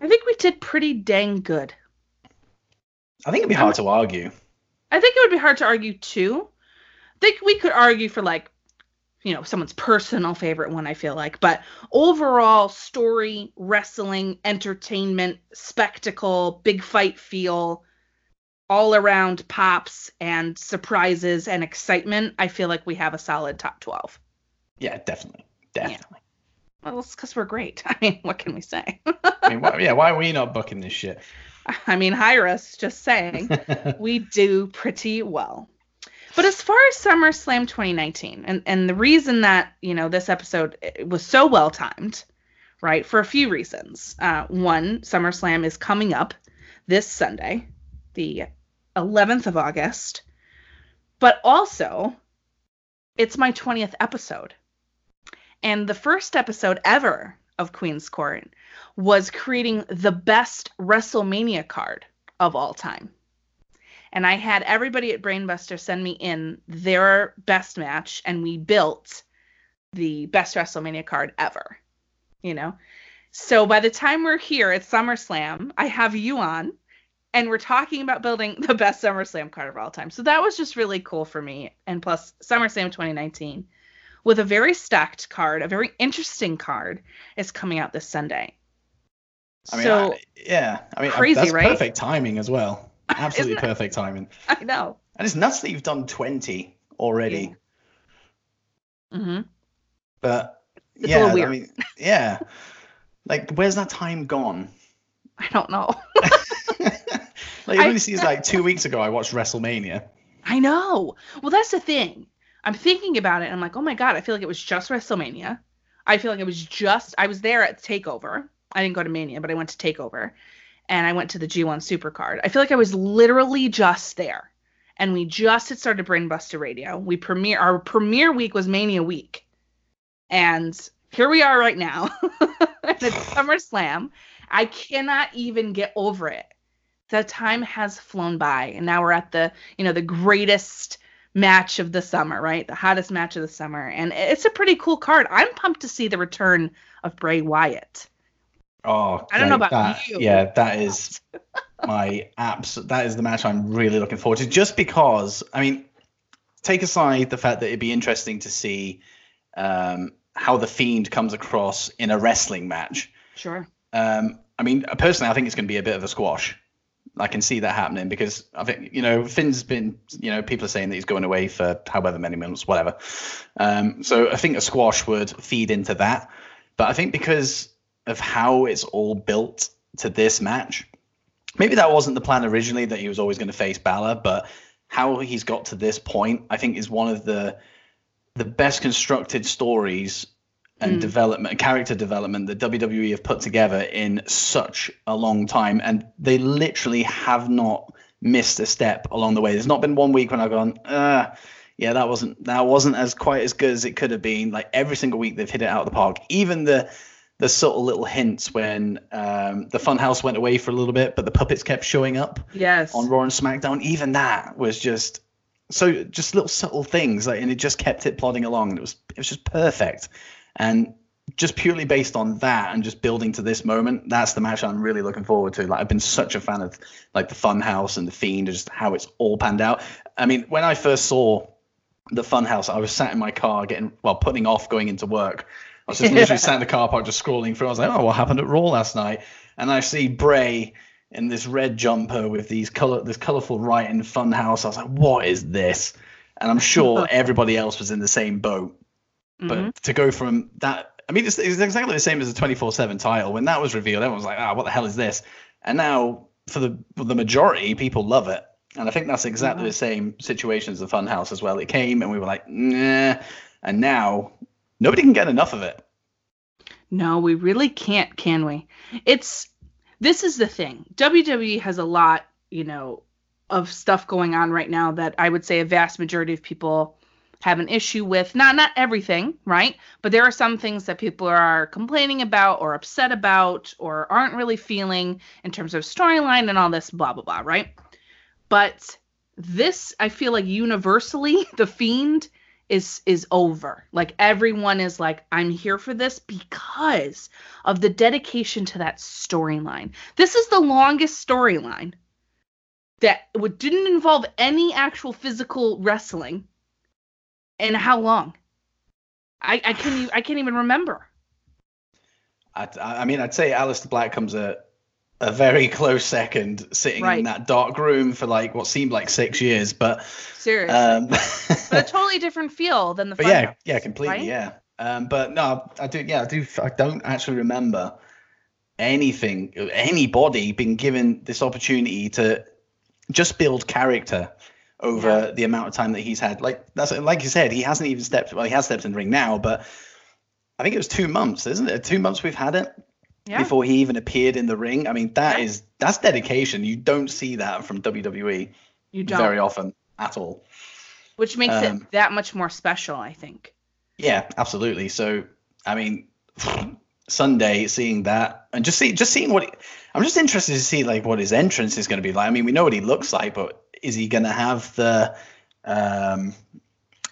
I think we did pretty dang good. I think it'd be hard to argue. I think it would be hard to argue too. I think we could argue for like, you know, someone's personal favorite one, I feel like. But overall, story, wrestling, entertainment, spectacle, big fight feel, all around pops and surprises and excitement, I feel like we have a solid top 12. Yeah, definitely, definitely. Well, it's because we're great. I mean, what can we say? I mean, why, yeah, why are we not booking this shit? I mean, hire us, just saying. we do pretty well. But as far as SummerSlam 2019, and, and the reason that, you know, this episode eh, was so well timed, right, for a few reasons. Uh, one, SummerSlam is coming up this Sunday, the 11th of August. But also, it's my 20th episode. And the first episode ever of Queen's Court was creating the best WrestleMania card of all time. And I had everybody at Brainbuster send me in their best match, and we built the best WrestleMania card ever. You know? So by the time we're here at SummerSlam, I have you on, and we're talking about building the best SummerSlam card of all time. So that was just really cool for me. And plus, SummerSlam 2019, with a very stacked card, a very interesting card, is coming out this Sunday. I mean, so I- yeah, I mean, Crazy, that's right? perfect timing as well. Absolutely perfect timing. I know. And it's nuts that you've done 20 already. hmm But It's yeah, I mean, yeah. Like, where's that time gone? I don't know. like, it only seems like two weeks ago I watched WrestleMania. I know. Well, that's the thing. I'm thinking about it and I'm like, oh my God, I feel like it was just WrestleMania. I feel like it was just, I was there at TakeOver. I didn't go to Mania, but I went to TakeOver and I went to the G1 Supercard. I feel like I was literally just there. And we just had started Brainbuster Radio. We premiere, our premiere week was Mania week. And here we are right now. and it's SummerSlam. I cannot even get over it the time has flown by and now we're at the you know the greatest match of the summer right the hottest match of the summer and it's a pretty cool card i'm pumped to see the return of bray wyatt Oh, I don't know about that. you. Yeah, that is my abs. That is the match I'm really looking forward to. Just because, I mean, take aside the fact that it'd be interesting to see um, how the Fiend comes across in a wrestling match. sure Um, I mean, personally, I think it's going to be a bit of a squash. I can see that happening because I think you know Finn's been you know people are saying that he's going away for however many months, whatever. Um, so I think a squash would feed into that, but I think because of how it's all built to this match, maybe that wasn't the plan originally that he was always going to face Balor, but how he's got to this point, I think is one of the the best constructed stories and Mm. development, character development that WWE have put together in such a long time, and they literally have not missed a step along the way. There's not been one week when I've gone, uh, yeah, that wasn't that wasn't as quite as good as it could have been. Like every single week they've hit it out of the park. Even the the subtle little hints when um, the Funhouse went away for a little bit, but the puppets kept showing up yes on Raw and SmackDown. Even that was just so just little subtle things, like, and it just kept it plodding along. It was it was just perfect. And just purely based on that and just building to this moment, that's the match I'm really looking forward to. Like I've been such a fan of like the Funhouse and the Fiend, and just how it's all panned out. I mean, when I first saw the Funhouse, I was sat in my car getting well, putting off going into work. I was just literally sat in the car park just scrolling through. I was like, oh, what happened at Raw last night? And I see Bray in this red jumper with these color this colorful writing Funhouse. I was like, what is this? And I'm sure everybody else was in the same boat. But Mhm. to go from that, I mean, it's, it's exactly the same as the 24 7 title. When that was revealed, everyone was like, ah, what the hell is this? And now, for the, for the majority, people love it. And I think that's exactly the same situation as the Funhouse as well. It came and we were like, nah. And now, nobody can get enough of it. No, we really can't, can we? It's this is the thing. WWE has a lot, you know, of stuff going on right now that I would say a vast majority of people have an issue with. Not not everything, right? But there are some things that people are complaining about or upset about or aren't really feeling in terms of storyline and all this blah blah blah, right? But this I feel like universally the fiend is is over. Like everyone is like I'm here for this because of the dedication to that storyline. This is the longest storyline that didn't involve any actual physical wrestling. And how long? I I can't even, I can't even remember. I, I mean, I'd say Aleister Black comes a, a very close second, sitting Right. in that dark room for like what seemed like six years. But Seriously. um, but a totally different feel than the but yeah, Funhouse, yeah, completely, right? yeah. Um, but no, I do, yeah, I do. I don't actually remember anything, anybody being given this opportunity to just build character over the amount of time that he's had. Like that's like you said, he hasn't even stepped. Well, he has stepped in the ring now, but I think it was two months, isn't it? Two months we've had it Yeah. before he even appeared in the ring. I mean, that Yeah. is that's dedication. You don't see that from WWE You don't. very often at all. which makes um, it that much more special, I think. Yeah, absolutely. So, I mean, Sunday seeing that and just see just seeing what he, I'm just interested to see like what his entrance is going to be like. I mean, we know what he looks like, but is he going to have the um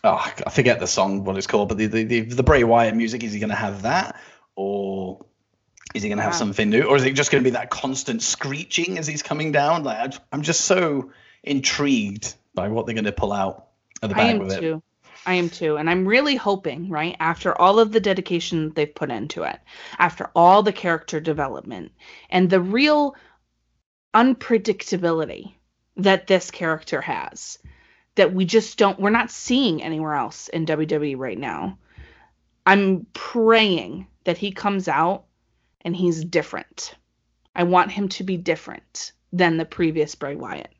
oh, I forget the song what it's called, but the the, the, the Bray Wyatt music is he going to have that or is he going to have Wow. something new or is it just going to be that constant screeching as he's coming down? Like I- I'm just so intrigued by what they're going to pull out of the I bag am with it. too. I am too. And I'm really hoping, right, after all of the dedication they've put into it, after all the character development and the real unpredictability that this character has, that we just don't, we're not seeing anywhere else in WWE right now. I'm praying that he comes out and he's different. I want him to be different. than the previous Bray Wyatt.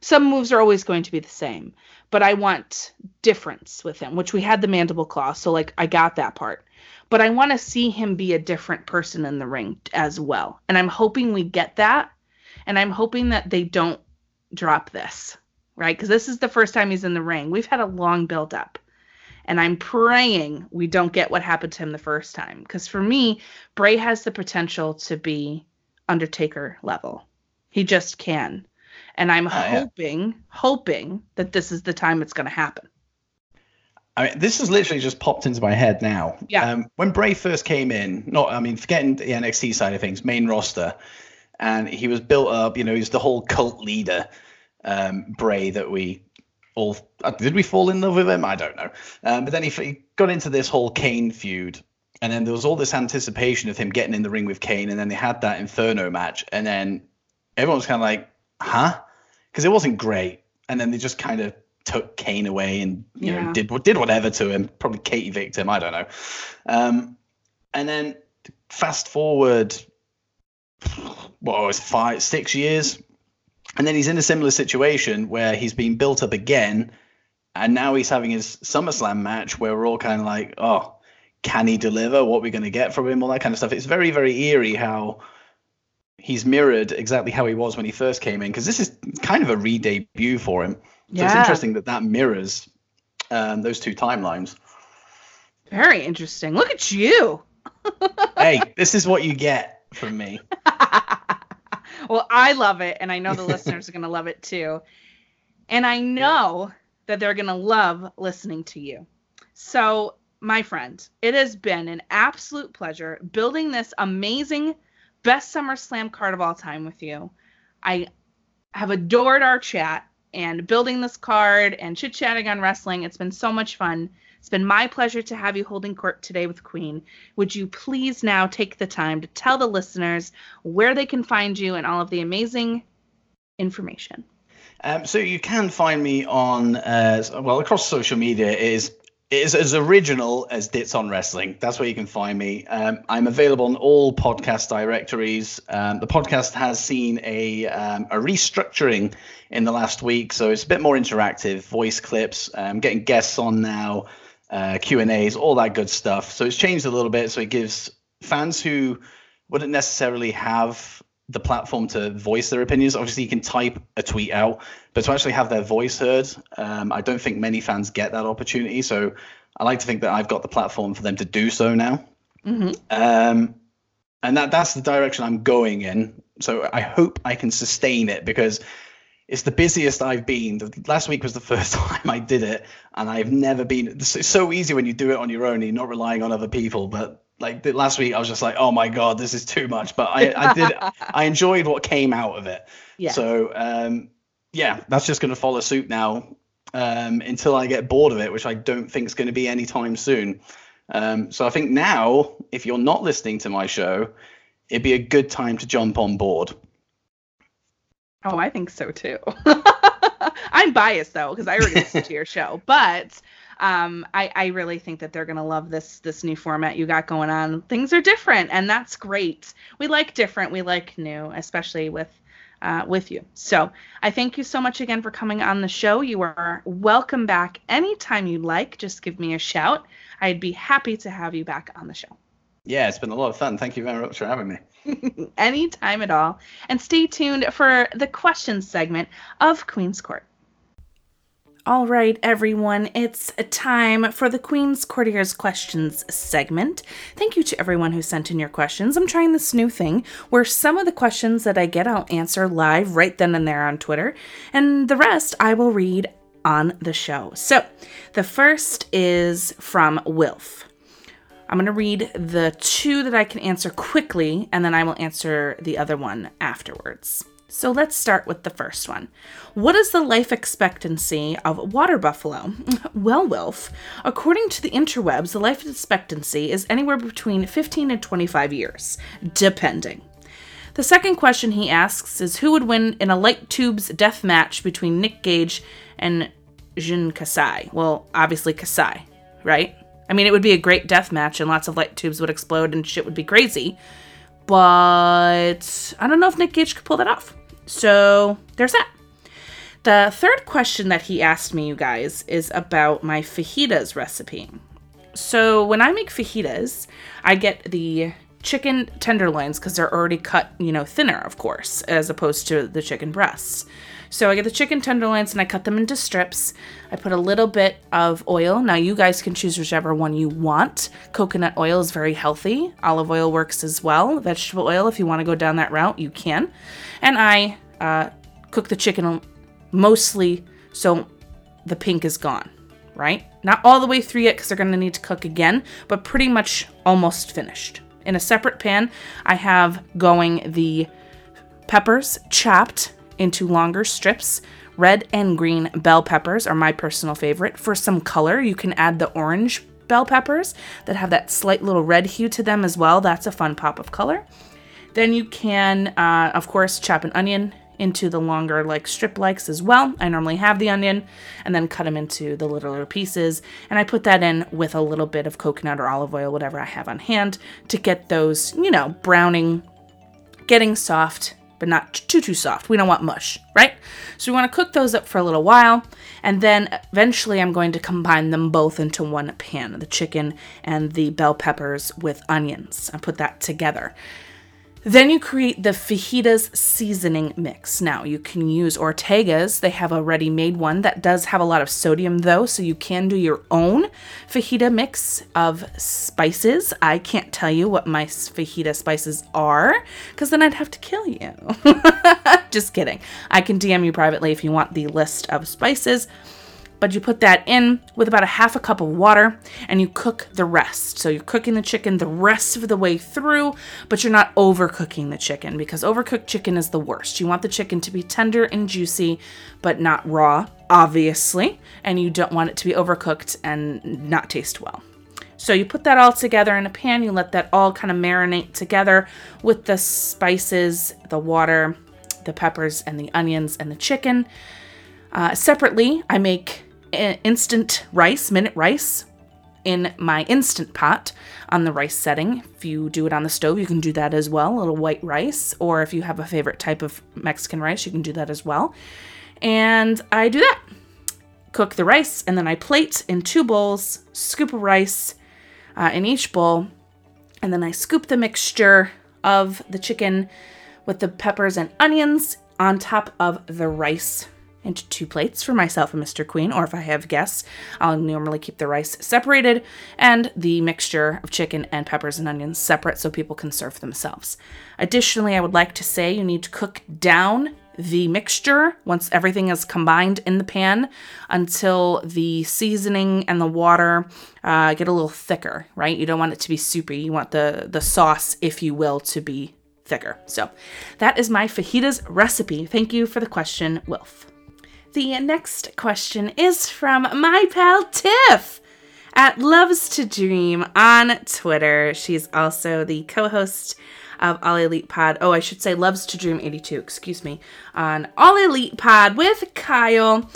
Some moves are always going to be the same, but I want difference with him, which we had the mandible claw, so like I got that part. But I want to see him be a different person in the ring as well. And I'm hoping we get that. And I'm hoping that they don't drop this, right? Because this is the first time he's in the ring. We've had a long build up. And I'm praying we don't get what happened to him the first time. Because for me, Bray has the potential to be Undertaker level. He just can. And I'm Oh, yeah. hoping, hoping that this is the time it's going to happen. I mean, this has literally just popped into my head now. Yeah. Um, when Bray first came in, not I mean, forgetting the NXT side of things, main roster, and he was built up. You know, he's the whole cult leader, um, Bray that we all uh, did we fall in love with him? I don't know. Um, but then he, he got into this whole Kane feud, and then there was all this anticipation of him getting in the ring with Kane, and then they had that Inferno match, and then everyone was kind of like, huh? Because it wasn't great, and then they just kind of took Kane away and you Yeah. know did did whatever to him, probably Katie victim, I don't know. Um, and then fast forward, what was five, six years, and then he's in a similar situation where he's been built up again, and now he's having his SummerSlam match where we're all kind of like, oh, can he deliver? What we're going to get from him? All that kind of stuff. It's very very eerie how he's mirrored exactly how he was when he first came in because this is kind of a re-debut for him. So it's interesting that that mirrors um, those two timelines. Very interesting. Look at you. hey, this is what you get from me. well, I love it, and I know the listeners are going to love it too. And I know that they're going to love listening to you. So, my friend, it has been an absolute pleasure building this amazing best SummerSlam card of all time with you. I have adored our chat and building this card and chit chatting on wrestling. It's been so much fun. It's been my pleasure to have you holding court today with Queen. Would you please now take the time to tell the listeners where they can find you and all of the amazing information? Um, so you can find me on uh, well across social media. It is it is as original as Dits on Wrestling. That's where you can find me. Um, I'm available on all podcast directories. Um, the podcast has seen a um, a restructuring in the last week, so it's a bit more interactive. Voice clips, I'm getting guests on now, uh, Q and A's, all that good stuff. So it's changed a little bit. So it gives fans who wouldn't necessarily have the platform to voice their opinions. Obviously, you can type a tweet out, but to actually have their voice heard, um, I don't think many fans get that opportunity. So I like to think that I've got the platform for them to do so now. Mm-hmm. Um, and that that's the direction I'm going in. So I hope I can sustain it because it's the busiest I've been. The, last week was the first time I did it, and I've never been. It's so easy when you do it on your own, and you're not relying on other people. But like the, last week, I was just like, oh my god, this is too much. But I, I did. I enjoyed what came out of it. Yeah. So um, yeah, that's just going to follow suit now um, until I get bored of it, which I don't think is going to be anytime soon. Um, so I think now, if you're not listening to my show, it'd be a good time to jump on board. Oh, I think so too. I'm biased though because I already listened to your show, but um, I, I really think that they're gonna love this this new format you got going on. Things are different, and that's great. We like different. We like new, especially with uh, with you. So I thank you so much again for coming on the show. You are welcome back anytime you like. Just give me a shout. I'd be happy to have you back on the show. Yeah, it's been a lot of fun. Thank you very much for having me. anytime at all. And stay tuned for the questions segment of Queen's Court. All right, everyone, it's time for the Queen's Courtier's Questions segment. Thank you to everyone who sent in your questions. I'm trying this new thing where some of the questions that I get I'll answer live right then and there on Twitter, and the rest I will read on the show. So, the first is from Wilf. I'm going to read the two that I can answer quickly, and then I will answer the other one afterwards. So let's start with the first one. What is the life expectancy of water buffalo? Well, Wilf, according to the interwebs, the life expectancy is anywhere between 15 and 25 years, depending. The second question he asks is who would win in a light tubes death match between Nick Gage and Jun Kasai? Well, obviously Kasai, right? I mean, it would be a great death match and lots of light tubes would explode and shit would be crazy. But I don't know if Nick Gage could pull that off. So there's that. The third question that he asked me, you guys, is about my fajitas recipe. So when I make fajitas, I get the chicken tenderloins because they're already cut, you know, thinner, of course, as opposed to the chicken breasts. So I get the chicken tenderloins and I cut them into strips. I put a little bit of oil. Now you guys can choose whichever one you want. Coconut oil is very healthy. Olive oil works as well. Vegetable oil, if you want to go down that route, you can. And I uh, cook the chicken mostly so the pink is gone, right? Not all the way through yet because they're going to need to cook again, but pretty much almost finished. In a separate pan, I have going the peppers chopped into longer strips. Red and green bell peppers are my personal favorite. For some color, you can add the orange bell peppers that have that slight little red hue to them as well. That's a fun pop of color. Then you can, uh, of course, chop an onion into the longer like strip likes as well. I normally have the onion and then cut them into the littler pieces and I put that in with a little bit of coconut or olive oil whatever I have on hand to get those, you know, browning getting soft but not too too soft. We don't want mush, right? So we want to cook those up for a little while and then eventually I'm going to combine them both into one pan, the chicken and the bell peppers with onions. and put that together. Then you create the fajitas seasoning mix. Now, you can use Ortega's. They have a ready made one that does have a lot of sodium, though, so you can do your own fajita mix of spices. I can't tell you what my fajita spices are because then I'd have to kill you. Just kidding. I can DM you privately if you want the list of spices but you put that in with about a half a cup of water and you cook the rest. So you're cooking the chicken the rest of the way through, but you're not overcooking the chicken because overcooked chicken is the worst. You want the chicken to be tender and juicy, but not raw, obviously, and you don't want it to be overcooked and not taste well. So you put that all together in a pan, you let that all kind of marinate together with the spices, the water, the peppers, and the onions and the chicken. Uh, separately, I make instant rice, minute rice, in my instant pot on the rice setting. If you do it on the stove, you can do that as well, a little white rice, or if you have a favorite type of Mexican rice, you can do that as well. And I do that. Cook the rice, and then I plate in two bowls, scoop of rice uh, in each bowl, and then I scoop the mixture of the chicken with the peppers and onions on top of the rice into two plates for myself and Mr. Queen, or if I have guests, I'll normally keep the rice separated and the mixture of chicken and peppers and onions separate so people can serve themselves. Additionally, I would like to say you need to cook down the mixture once everything is combined in the pan until the seasoning and the water uh, get a little thicker, right? You don't want it to be soupy. You want the, the sauce, if you will, to be thicker. So that is my fajitas recipe. Thank you for the question, Wilf. The next question is from my pal Tiff at Loves to Dream on Twitter. She's also the co host of All Elite Pod. Oh, I should say Loves to Dream 82, excuse me, on All Elite Pod with Kyle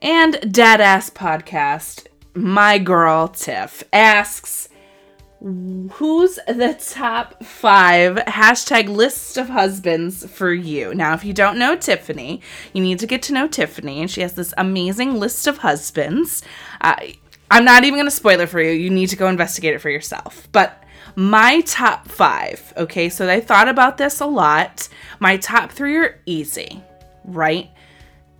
and Deadass Podcast. My girl Tiff asks, who's the top five hashtag list of husbands for you? Now, if you don't know Tiffany, you need to get to know Tiffany, and she has this amazing list of husbands. Uh, I'm not even going to spoil it for you. You need to go investigate it for yourself. But my top five, okay, so I thought about this a lot. My top three are easy, right?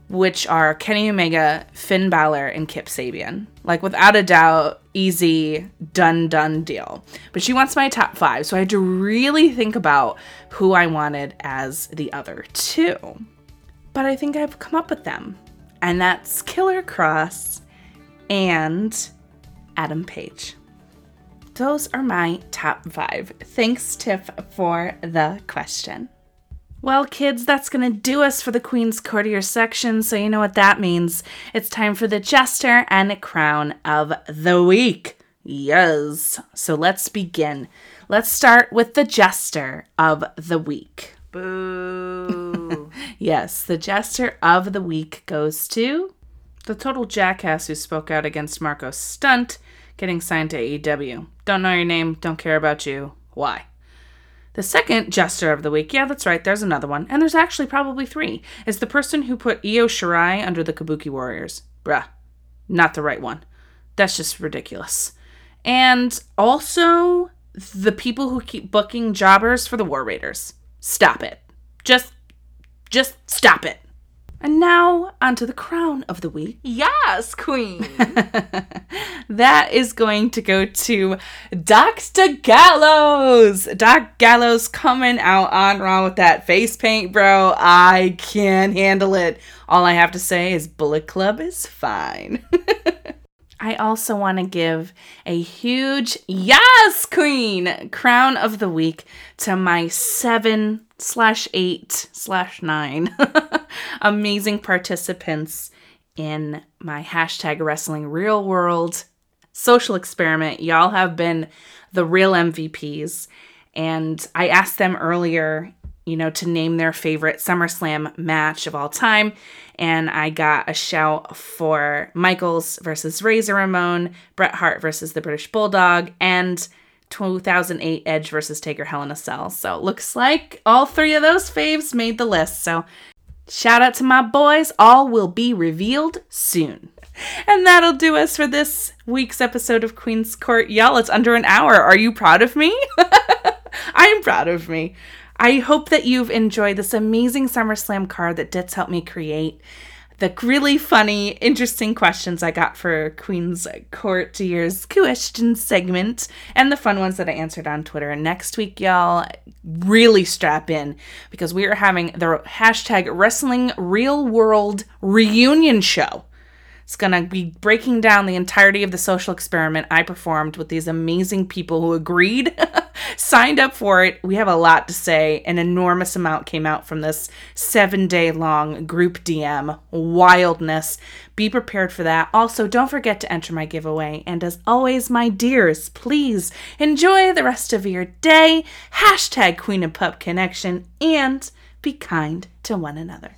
Which are Kenny Omega, Finn Balor, and Kip Sabian. Like, without a doubt, easy, done, done deal. But she wants my top five, so I had to really think about who I wanted as the other two. But I think I've come up with them, and that's Killer Kross and Adam Page. Those are my top five. Thanks, Tiff, for the question. Well, kids, that's going to do us for the Queen's Courtier section, so you know what that means. It's time for the Jester and Crown of the Week. Yes. So let's begin. Let's start with the Jester of the Week. Boo. yes, the Jester of the Week goes to the total jackass who spoke out against Marko Stunt getting signed to AEW. Don't know your name, don't care about you. Why? The second jester of the week, yeah, that's right, there's another one, and there's actually probably three, is the person who put Io Shirai under the Kabuki Warriors. Bruh, not the right one. That's just ridiculous. And also the people who keep booking jobbers for the War Raiders. Stop it. Just just stop it. And now onto the crown of the week. Yes, Queen. that is going to go to Dr. Gallows. Doc Gallows coming out on Raw with that face paint, bro. I can't handle it. All I have to say is Bullet Club is fine. I also want to give a huge yes, Queen crown of the week to my seven slash eight slash nine amazing participants in my hashtag wrestling real world social experiment. Y'all have been the real MVPs. And I asked them earlier, you know, to name their favorite SummerSlam match of all time. And I got a shout for Michaels versus Razor Ramon, Bret Hart versus the British Bulldog, and 2008 Edge versus Taker Hell in a Cell. So it looks like all three of those faves made the list. So shout out to my boys. All will be revealed soon. And that'll do us for this week's episode of Queen's Court. Y'all, it's under an hour. Are you proud of me? I'm proud of me. I hope that you've enjoyed this amazing SummerSlam card that Ditz helped me create the really funny, interesting questions I got for Queen's Court Year's question segment and the fun ones that I answered on Twitter. And next week, y'all, really strap in because we are having the hashtag wrestling real world reunion show. It's going to be breaking down the entirety of the social experiment I performed with these amazing people who agreed, signed up for it. We have a lot to say. An enormous amount came out from this seven day long group DM wildness. Be prepared for that. Also, don't forget to enter my giveaway. And as always, my dears, please enjoy the rest of your day. Hashtag Queen and Pup Connection and be kind to one another.